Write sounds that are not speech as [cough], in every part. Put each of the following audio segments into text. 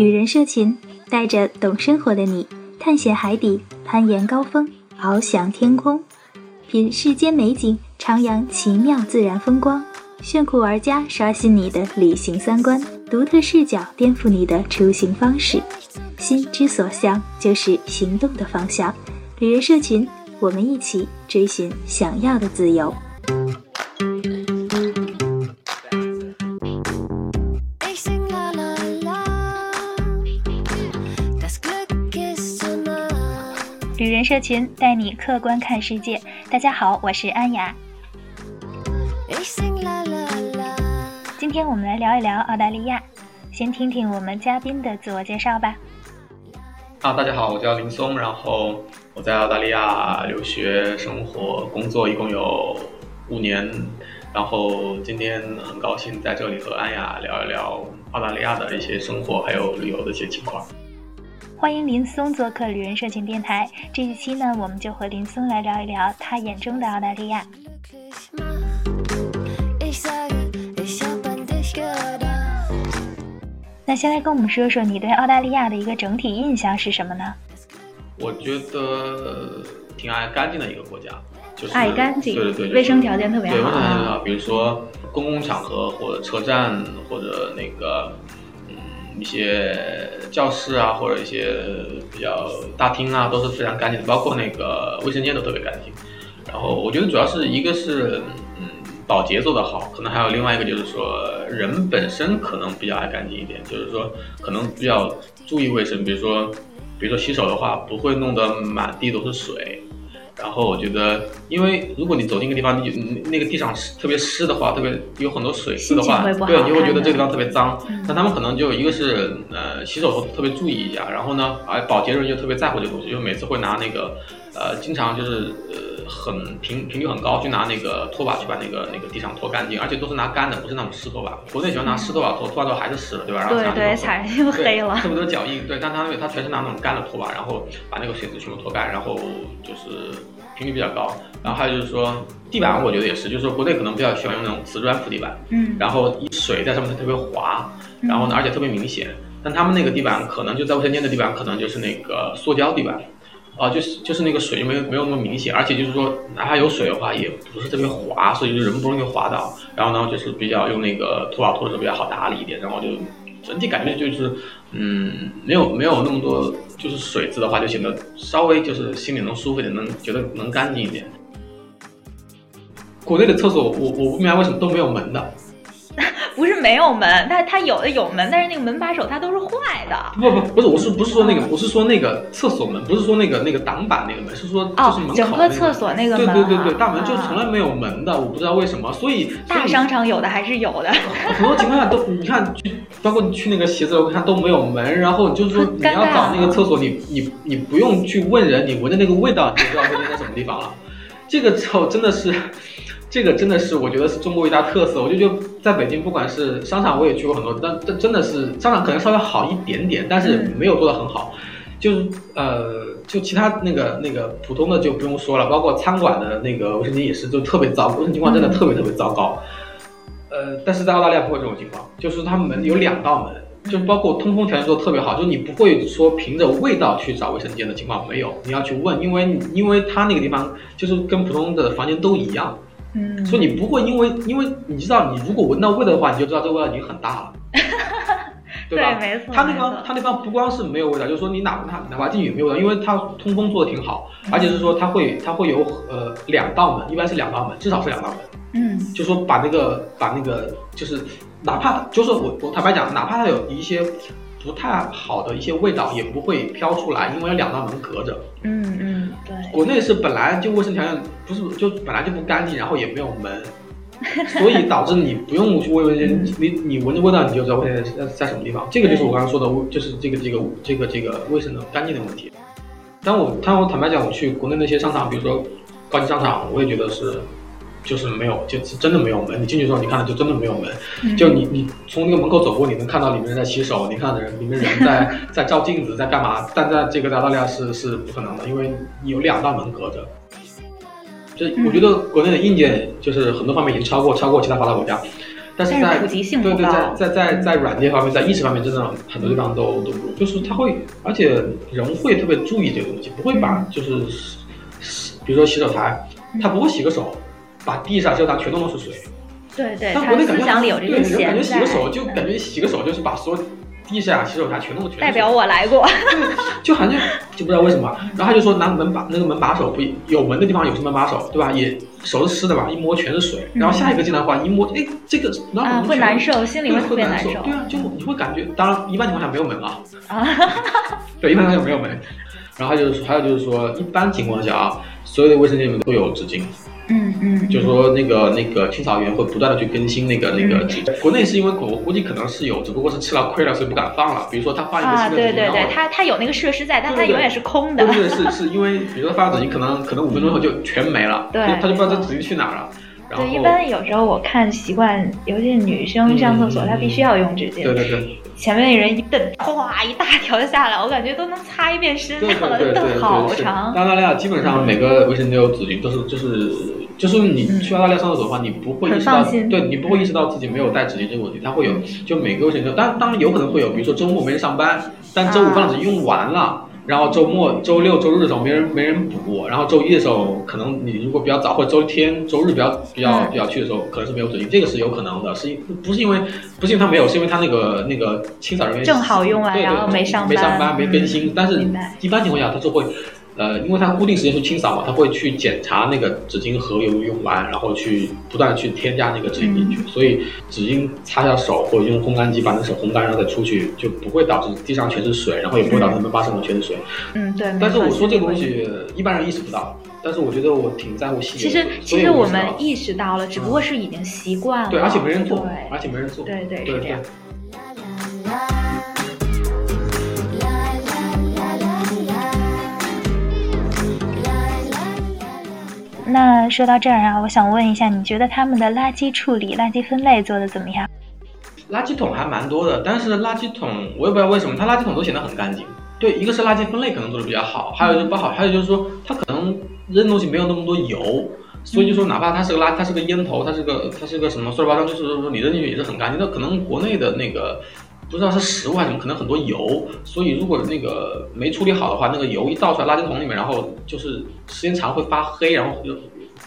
旅人社群带着懂生活的你，探险海底，攀岩高峰，翱翔天空，品世间美景，徜徉奇妙自然风光，炫酷玩家刷新你的旅行三观，独特视角颠覆你的出行方式。心之所向，就是行动的方向。旅人社群，我们一起追寻想要的自由。旅人社群带你客观看世界。大家好，我是安雅。今天我们来聊一聊澳大利亚，先听听我们嘉宾的自我介绍吧。啊，大家好，我叫林松，然后我在澳大利亚留学、生活、工作一共有五年，然后今天很高兴在这里和安雅聊一聊澳大利亚的一些生活还有旅游的一些情况。欢迎林松做客旅人社群电台。这一期呢，我们就和林松来聊一聊他眼中的澳大利亚。那先来跟我们说说你对澳大利亚的一个整体印象是什么呢？我觉得挺爱干净的一个国家，就是爱干净，对对对，卫生条件特别好。对，卫生条件特别好。比如说公共场合或者车站或者那个。一些教室啊，或者一些比较大厅啊，都是非常干净的，包括那个卫生间都特别干净。然后我觉得主要是一个是，嗯，保洁做得好，可能还有另外一个就是说人本身可能比较爱干净一点，就是说可能比较注意卫生，比如说，比如说洗手的话，不会弄得满地都是水。然后我觉得，因为如果你走进一个地方，你那个地上湿特别湿的话，特别有很多水渍的话，对，你会觉得这个地方特别脏。那他们可能就一个是呃洗手时特别注意一下，然后呢，哎保洁人员就特别在乎这个东西，就每次会拿那个呃，经常就是呃很频频率很高，去拿那个拖把去把那个那个地上拖干净，而且都是拿干的，不是那种湿拖把。国内喜欢拿湿拖把拖，拖完之后还是湿的，对吧？然后对 [laughs] 对，踩就黑了，特别多脚印。对，但他那个他全是拿那种干的拖把，然后把那个水渍全部拖干，然后就是。频率比较高，然后还有就是说地板，我觉得也是，就是说国内可能比较喜欢用那种瓷砖铺地板，嗯，然后水在上面它特别滑，然后呢而且特别明显，但他们那个地板可能就在卫生间的地板可能就是那个塑胶地板，啊，就是就是那个水就没有没有那么明显，而且就是说哪怕有水的话也不是特别滑，所以就人不容易滑倒，然后呢就是比较用那个拖把拖的时候比较好打理一点，然后就。整体感觉就是，嗯，没有没有那么多，就是水渍的话，就显得稍微就是心里能舒服一点，能觉得能干净一点。国内的厕所，我我不明白为什么都没有门的。[laughs] 不是没有门，但它有的有门，但是那个门把手它都是坏的。不不不是，我是不是说那个，我是说那个厕所门，不是说那个那个挡板那个门，是说就是门口整个厕所那个门。对对对对，大门就从来没有门的，我不知道为什么。所以大商场有的还是有的。很多情况下都，你看，包括你去那个写字楼看都没有门，然后就是说你要找那个厕所，你你你不用去问人，你闻着那个味道，你就知道那边在什么地方了。这个时候真的是。这个真的是我觉得是中国一大特色，我就觉得在北京不管是商场我也去过很多，但这真的是商场可能稍微好一点点，但是没有做的很好。就是呃，就其他那个那个普通的就不用说了，包括餐馆的那个卫生间也是就特别糟，卫生情况真的特别特别糟糕。呃，但是在澳大利亚不会这种情况，就是他们门有两道门，就是包括通风条件做的特别好，就是你不会说凭着味道去找卫生间的情况没有，你要去问，因为因为他那个地方就是跟普通的房间都一样。嗯，所以你不会因为因为你知道，你如果闻到味道的话，你就知道这个味道已经很大了，[laughs] 对吧？没错。他那方他那方不光是没有味道，就是说你哪怕哪怕进去也没有味道，因为它通风做的挺好，而且是说它会它会有呃两道门，一般是两道门，至少是两道门。嗯，就说把那个把那个就是哪怕就是我我坦白讲，哪怕它有一些。不太好的一些味道也不会飘出来，因为有两道门隔着。嗯嗯，对。国内是本来就卫生条件不是就本来就不干净，然后也没有门，[laughs] 所以导致你不用去卫生间你你闻着味道你就知道卫生在在什么地方。这个就是我刚刚说的，就是这个这个这个这个卫生的干净的问题。但我但我坦白讲，我去国内那些商场，比如说高级商场，我也觉得是。就是没有，就是真的没有门。你进去之后，你看到就真的没有门。就你你从那个门口走过，你能看到里面人在洗手，你看到人里面人在 [laughs] 在照镜子，在干嘛？但在这个澳大利亚是是不可能的，因为有两道门隔着。这我觉得国内的硬件就是很多方面已经超过超过其他发达国家。但是在对对，在在在在软件方面，在意识方面，真的很多地方都都不如。就是他会，而且人会特别注意这个东西，不会把就是比如说洗手台，他不会洗个手，把地上、洗手台全都弄是水。对对，他思想里有这个对，感觉洗个手就感觉洗个手就是把所有。地下洗手台全都全代表我来过，就好像就不知道为什么，然后他就说拿门把那个门把手不有门的地方有什么把手对吧？也手是湿的吧？一摸全是水，然后下一个进来的话一摸，哎，这个啊会难受，心里会特别难受。对啊，就你会感觉，当然一般情况下没有门啊，啊，对，一般情况下没有门。然后就是还有就是说，一般情况下啊，所有的卫生间里面都有纸巾。嗯嗯，就是说那个那个清扫员会不断的去更新那个那个纸。国内是因为我估计可能是有，只不过是吃了亏了，所以不敢放了。比如说他发一个新的纸巾，对对对，他他有那个设施在，但他永远是空的。对对是是因为，比如说发纸巾，可能可能五分钟后就全没了，对，他就不知道这纸巾去哪儿了。对，一般有时候我看习惯，尤其是女生上厕所，她必须要用纸巾。对对对。前面那人一蹬，哗，一大条下来，我感觉都能擦一遍身上了，蹬好长。澳大利亚基本上每个卫生间都有纸巾，都是就是就是你去澳大利亚上厕所的话，你不会意识到，对你不会意识到自己没有带纸巾这个问题。它会有，就每个卫生间，当当然有可能会有，比如说周末没人上班，但周五放纸用完了。然后周末、周六、周日的时候没人没人补，然后周一的时候可能你如果比较早，或者周天、周日比较比较比较去的时候，可能是没有准，这个是有可能的，是因不是因为不是因为他没有，是因为他那个那个清扫人员正好用完，然后没上没上班没更新，但是一般情况下他就会。呃，因为它固定时间去清扫嘛，它会去检查那个纸巾盒有没有用完，然后去不断去添加那个纸巾进去，所以纸巾擦下手或者用烘干机把那手烘干，然后再出去，就不会导致地上全是水，然后也不会导致门把手上全是水。嗯，对。但是我说这个东西一般人意识不到，但是我觉得我挺在乎细节。其实其实我们意识到了，只不过是已经习惯了。对，而且没人做，而且没人做。对对是这样。那说到这儿啊，我想问一下，你觉得他们的垃圾处理、垃圾分类做的怎么样？垃圾桶还蛮多的，但是垃圾桶我也不知道为什么，它垃圾桶都显得很干净。对，一个是垃圾分类可能做的比较好，还有就不好，还有就是说它可能扔东西没有那么多油，所以就说哪怕它是个垃，它是个烟头，它是个它是个什么塑料包装，就是说你扔进去也是很干净。那可能国内的那个。不知道是食物还是什么，可能很多油，所以如果那个没处理好的话，那个油一倒出来垃圾桶里面，然后就是时间长会发黑，然后就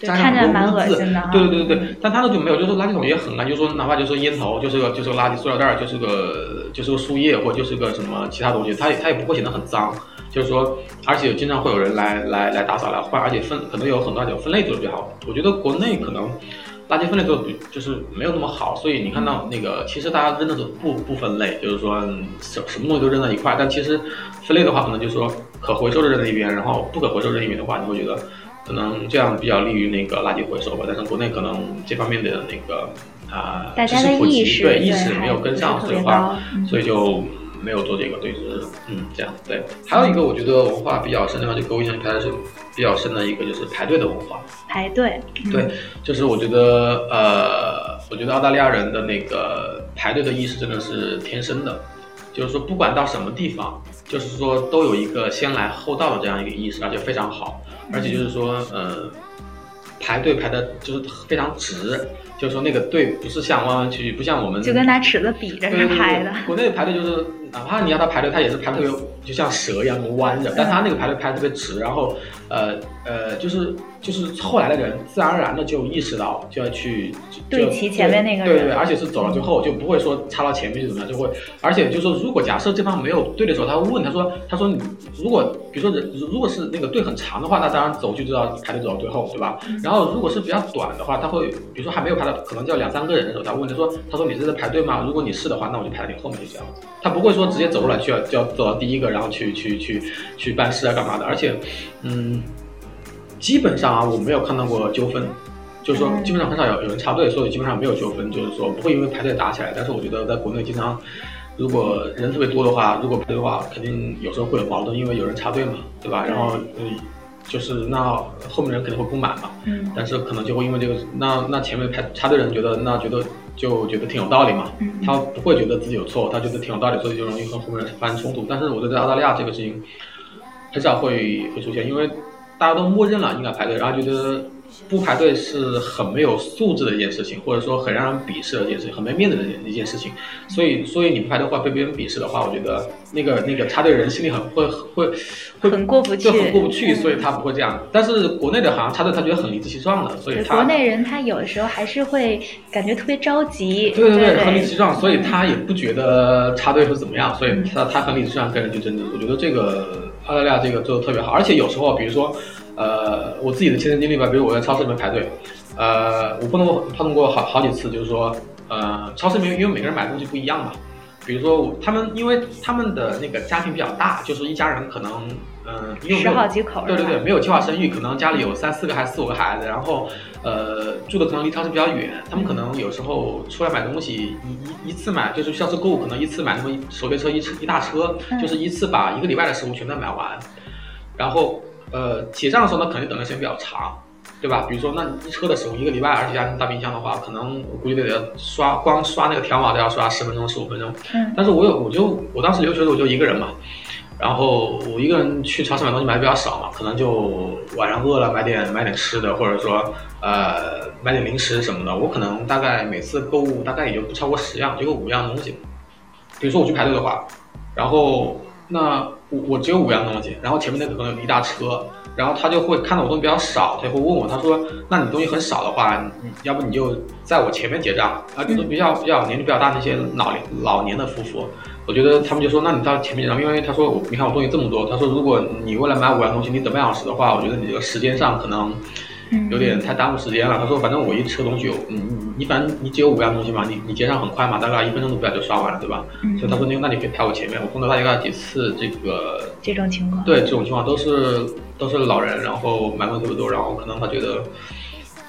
沾上很多污渍。对对对对对，但他那就没有，就是垃圾桶也很干，就是说哪怕就是烟头，就是个就是个垃圾塑料袋，就是个就是个树叶或者就是个什么其他东西，它也它也不会显得很脏。就是说，而且经常会有人来来来打扫来换，而且分可能有很多种分类做的比较好。我觉得国内可能。垃圾分类做的就是没有那么好，所以你看到那个，其实大家扔的都不不分类，就是说什什么东西都扔在一块。但其实分类的话，可能就是说可回收的扔在一边，然后不可回收扔一边的话，你会觉得可能这样比较利于那个垃圾回收吧。但是国内可能这方面的那个啊，大家的意识对意识没有跟上，所以话，所以就。没有做这个，对，就是嗯，这样对。还有一个我觉得文化比较深的话，就给我印象开始是比较深的一个，就是排队的文化。排队，对，就是我觉得呃，我觉得澳大利亚人的那个排队的意识真的是天生的，就是说不管到什么地方，就是说都有一个先来后到的这样一个意识，而且非常好，而且就是说呃，排队排的就是非常直。就是说那个队不是像弯弯曲曲，不像我们就跟拿尺子比着排的。国内排队就是哪怕你要他排队，他也是排特别就像蛇一样弯着，但他那个排队排特别直，然后呃呃就是。就是后来的人自然而然的就意识到就要去对齐前面那个人，对对，而且是走到最后就不会说插到前面去怎么样，就会，而且就是说如果假设这方没有队的时候，他会问他说他说你如果比如说人如果是那个队很长的话，那当然走就知道排队走到最后，对吧？然后如果是比较短的话，他会比如说还没有排到可能就要两三个人的时候，他问他说他说你是在排队吗？如果你是的话，那我就排在你后面就这样。他不会说直接走过来就要就要走到第一个，然后去去去去办事啊干嘛的，而且嗯。基本上啊，我没有看到过纠纷，就是说基本上很少有有人插队，所以基本上没有纠纷，就是说不会因为排队打起来。但是我觉得在国内经常，如果人特别多的话，如果排队的话，肯定有时候会有矛盾，因为有人插队嘛，对吧？然后嗯，就是那后面人肯定会不满嘛，嗯，但是可能就会因为这个，那那前面排插队的人觉得那觉得就觉得挺有道理嘛，他不会觉得自己有错，他觉得挺有道理，所以就容易和后面人发生冲突。但是我觉得在澳大利亚这个事情很少会会出现，因为。大家都默认了应该排队，然后觉得不排队是很没有素质的一件事情，或者说很让人鄙视的一件事情，很没面子的一件事情。所以，所以你不排队会被别人鄙视的话，我觉得那个那个插队人心里很会会会很过不去，很过不去，所以他不会这样。但是国内的好像插队，他觉得很理直气壮的，所以他国内人他有的时候还是会感觉特别着急。对对对，很理直气壮，所以他也不觉得插队会怎么样，所以他他很理直气壮跟人去争执。我觉得这个。澳大利亚这个做的特别好，而且有时候，比如说，呃，我自己的亲身经历吧，比如我在超市里面排队，呃，我碰到过碰到过好好几次，就是说，呃，超市里面因为每个人买东西不一样嘛，比如说我他们，因为他们的那个家庭比较大，就是一家人可能，嗯，十好几口，对对对，没有计划生育，可能家里有三四个还是四五个孩子，然后，呃，住的可能离超市比较远，他们可能有时候出来买东西，一一一次买就是上次购物，可能一次买那么手推车一车一大车，就是一次把一个礼拜的食物全都买完，然后，呃，结账的时候呢，肯定等的时间比较长。对吧？比如说，那一车的食物一个礼拜，而且加大冰箱的话，可能我估计得刷光刷那个条码都要刷十分钟、十五分钟。嗯。但是我有，我就我当时留学的时候我就一个人嘛，然后我一个人去超市买东西买的比较少嘛，可能就晚上饿了买点买点吃的，或者说呃买点零食什么的。我可能大概每次购物大概也就不超过十样，就个五样东西。比如说我去排队的话，然后那我我只有五样东西，然后前面那个可能有一大车。然后他就会看到我东西比较少，他就会问我，他说：“那你东西很少的话，你要不你就在我前面结账啊？”就是比较比较年龄比较大那些老老年的夫妇，我觉得他们就说：“那你到前面结账，因为他说我你看我东西这么多，他说如果你为了买五样东西，你等半小时的话，我觉得你这个时间上可能。”有点太耽误时间了。他说：“反正我一车东西有，你你你反正你只有五样东西嘛，你你结账很快嘛，大概一分钟都不要就刷完了，对吧？所以他说那那你可以排我前面。我碰到大概几次这个这种情况，对这种情况都是都是老人，然后买东西特别多，然后可能他觉得。”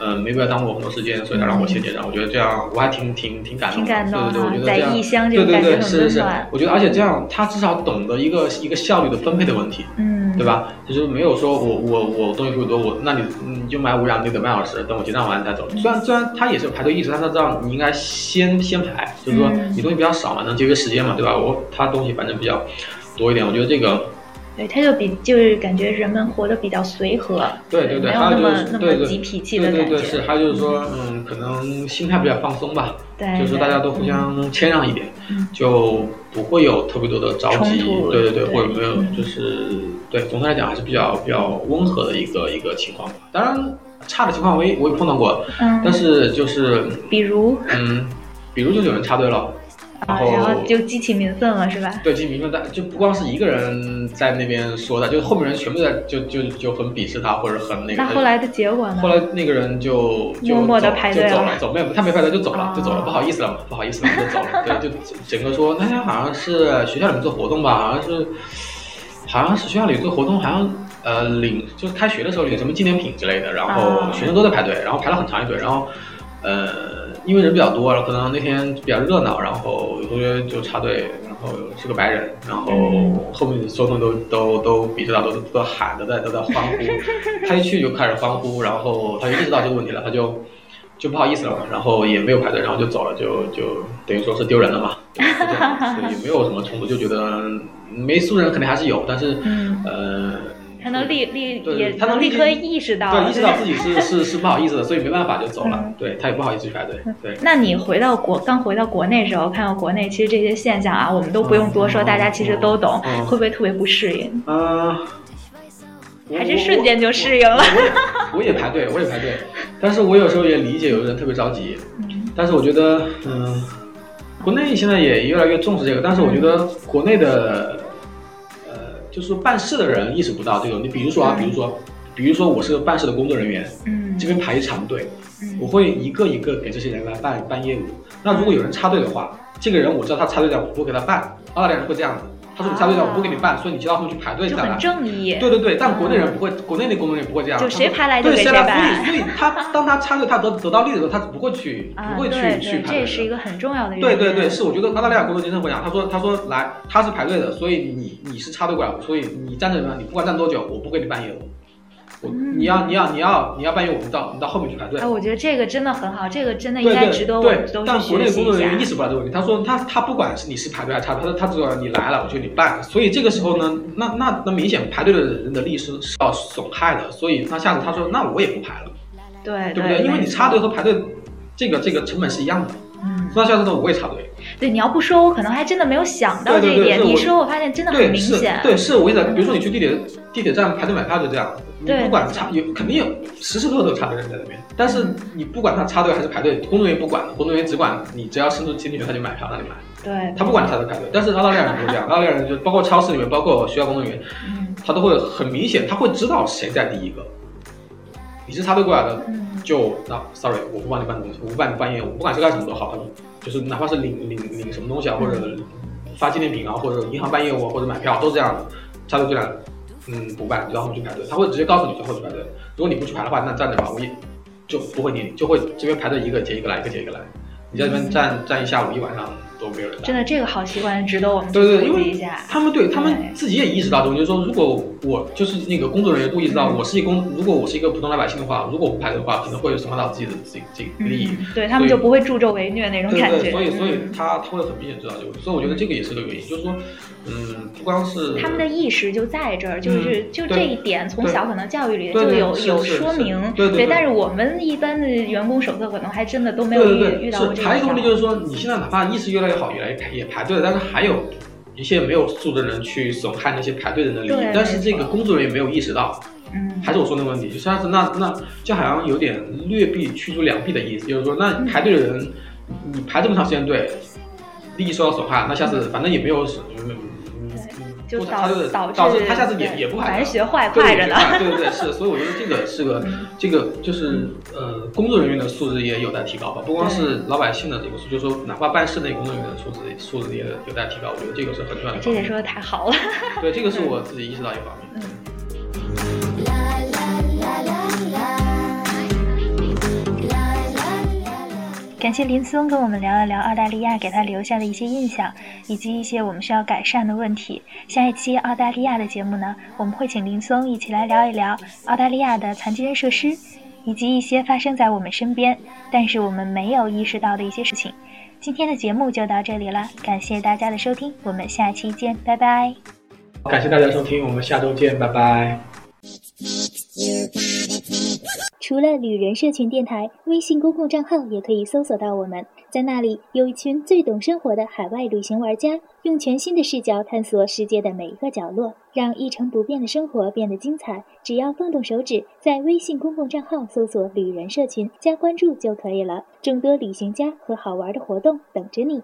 嗯，没必要耽误我很多时间，所以他让我先结账。我觉得这样我还挺挺挺感动，的。对对对，我觉得这样，对对对，是是是，我觉得而且这样他至少懂得一个一个效率的分配的问题，嗯，对吧？就是没有说我我我东西特别多，我那你你就买五两，你等半小时，等我结账完再走。虽然虽然他也是有排队意识，但他知道你应该先先排，就是说你东西比较少嘛，能节约时间嘛，对吧？我他东西反正比较多一点，我觉得这个。对，他就比就是感觉人们活得比较随和，对对对，没有那么那么急脾气的感觉。对对对，是，还有就是说，嗯，可能心态比较放松吧，对，就是大家都互相谦让一点，就不会有特别多的着急，对对对，或者没有，就是对，总的来讲还是比较比较温和的一个一个情况。当然，差的情况我也我也碰到过，嗯，但是就是比如，嗯，比如就有人插队了。然后就激起民愤了，是吧？对，激起民愤，但就不光是一个人在那边说的，就后面人全部在就就就很鄙视他，或者很那个。那后来的结果呢？后来那个人就就默默的排队了，走没有，他没排队就走了，就走了，不好意思了嘛，不好意思了就走了。[laughs] 对，就整个说那天好像是学校里面做活动吧，好像是好像是学校里做活动，好像呃领就是开学的时候领什么纪念品之类的，然后学生都在排队，然后排了很长一队，然后呃。因为人比较多，然后可能那天比较热闹，然后有同学就插队，然后是个白人，然后后面所有人都都都比视他，都都喊，都在都在欢呼。他一去就开始欢呼，然后他就意识到这个问题了，他就 [laughs] 就不好意思了嘛，然后也没有排队，然后就走了，就就等于说是丢人了嘛，所以没有什么冲突，就觉得没素人肯定还是有，但是呃。他能立立也，他能立刻意识到，对，意识到自己 [laughs] 是是是不好意思的，所以没办法就走了。对他也不好意思去排队。对，那你回到国刚回到国内时候，看到国内其实这些现象啊，我们都不用多说，大家其实都懂，会不会特别不适应？啊，[laughs] 还是瞬间就适应了。我也排队，我也排队，但是我有时候也理解有的人特别着急。嗯，但是我觉得，嗯，国内现在也越来越重视这个，但是我觉得国内的。就是办事的人意识不到这个，你比如说啊，比如说，比如说我是个办事的工作人员，嗯，这边排一长队，嗯，我会一个一个给这些人来办办业务。那如果有人插队的话，这个人我知道他插队了，我不给他办。澳大利亚人会这样子。他说你插队了，我不给你办，所以你接到后面去排队下来。很正义。对对对，但国内人不会，国内的工作人员不会这样。就谁排来就给谁办。所以，所以他当他插队，他得得到利的时候，他不会去，不会去去排队。这是一个很重要的。对对对，是我觉得澳大利亚工作精神不一样。他说他说来，他是排队的，所以你你是插队过来，所以你站着呢，你不管站多久，我不给你办业务。你要你要你要你要办业务，你到你到后面去排队。哎，我觉得这个真的很好，这个真的应该值得我们都去但国内工作人员意识不到这个问题。他说他他不管是你是排队还是插队，他说他只要你来了，我就你办。所以这个时候呢，那那那明显排队的人的利益是是要损害的。所以那下次他说那我也不排了。对对不对？因为你插队和排队，这个这个成本是一样的。嗯，那下次呢我也插队。对，你要不说，我可能还真的没有想到这一点。你说，我发现真的很明显。对，是我跟你讲，比如说你去地铁地铁站排队买票就这样，你不管插有肯定有时时刻刻都有插队人在那边，但是你不管他插队还是排队，工作人员不管工作人员只管你只要伸出进去他就买票让你买。对，他不管你插队排队，但是澳大利亚人不是这样，澳大利亚人就包括超市里面，包括学校工作人员，他都会很明显，他会知道谁在第一个。你是插队过来的，就那 sorry，我不帮你办东西，我不帮你办业务，不管是干什么都好，就是哪怕是领领领什么东西啊，或者发纪念品啊，或者银行办业务或者买票都是这样的，插队进来，嗯，不办，让他们去排队，他会直接告诉你最后去排队。如果你不去排的话，那站着吧，我也就不会理你，就会这边排队一个接一个来，一个接一个来，你在这边站站一下午一晚上。都没有人真的，这个好习惯值得我们对对，因为他们对他们自己也意识到，就是说，如果我就是那个工作人员都意识到，我是一工，如果我是一个普通老百姓的话，如果不排的话，可能会损害到自己的自己自己利益。对他们就不会助纣为虐那种感觉。所以所以他他会很明显知道这个，所以我觉得这个也是个原因，就是说，嗯，不光是他们的意识就在这儿，就是就这一点，从小可能教育里就有有说明。对对。但是我们一般的员工手册可能还真的都没有遇遇到过这个。还有一个问题就是说，你现在哪怕意识越来越好，越来越排也。排队了，但是还有一些没有素质的人去损害那些排队人的利益，但是这个工作人员没有意识到，嗯，还是我说那个问题，就像是那那就好像有点劣币驱逐良币的意思，就是说那排队的人，你排这么长时间队，利益受到损害，那下次反正也没有什么。就导导致他下次也也不排，反正学坏坏着呢。对对对，是，所以我觉得这个是个这个就是呃，工作人员的素质也有待提高吧。不光是老百姓的这个素质，就是说哪怕办事的工作人员的素质素质也有待提高。我觉得这个是很重要的。这点说的太好了。对，这个是 [laughs] 我自己意识到一方面。感谢林松跟我们聊了聊澳大利亚给他留下的一些印象，以及一些我们需要改善的问题。下一期澳大利亚的节目呢，我们会请林松一起来聊一聊澳大利亚的残疾人设施，以及一些发生在我们身边但是我们没有意识到的一些事情。今天的节目就到这里了，感谢大家的收听，我们下期见，拜拜。感谢大家收听，我们下周见，拜拜。除了旅人社群电台，微信公共账号也可以搜索到我们。在那里，有一群最懂生活的海外旅行玩家，用全新的视角探索世界的每一个角落，让一成不变的生活变得精彩。只要动动手指，在微信公共账号搜索“旅人社群”加关注就可以了。众多旅行家和好玩的活动等着你。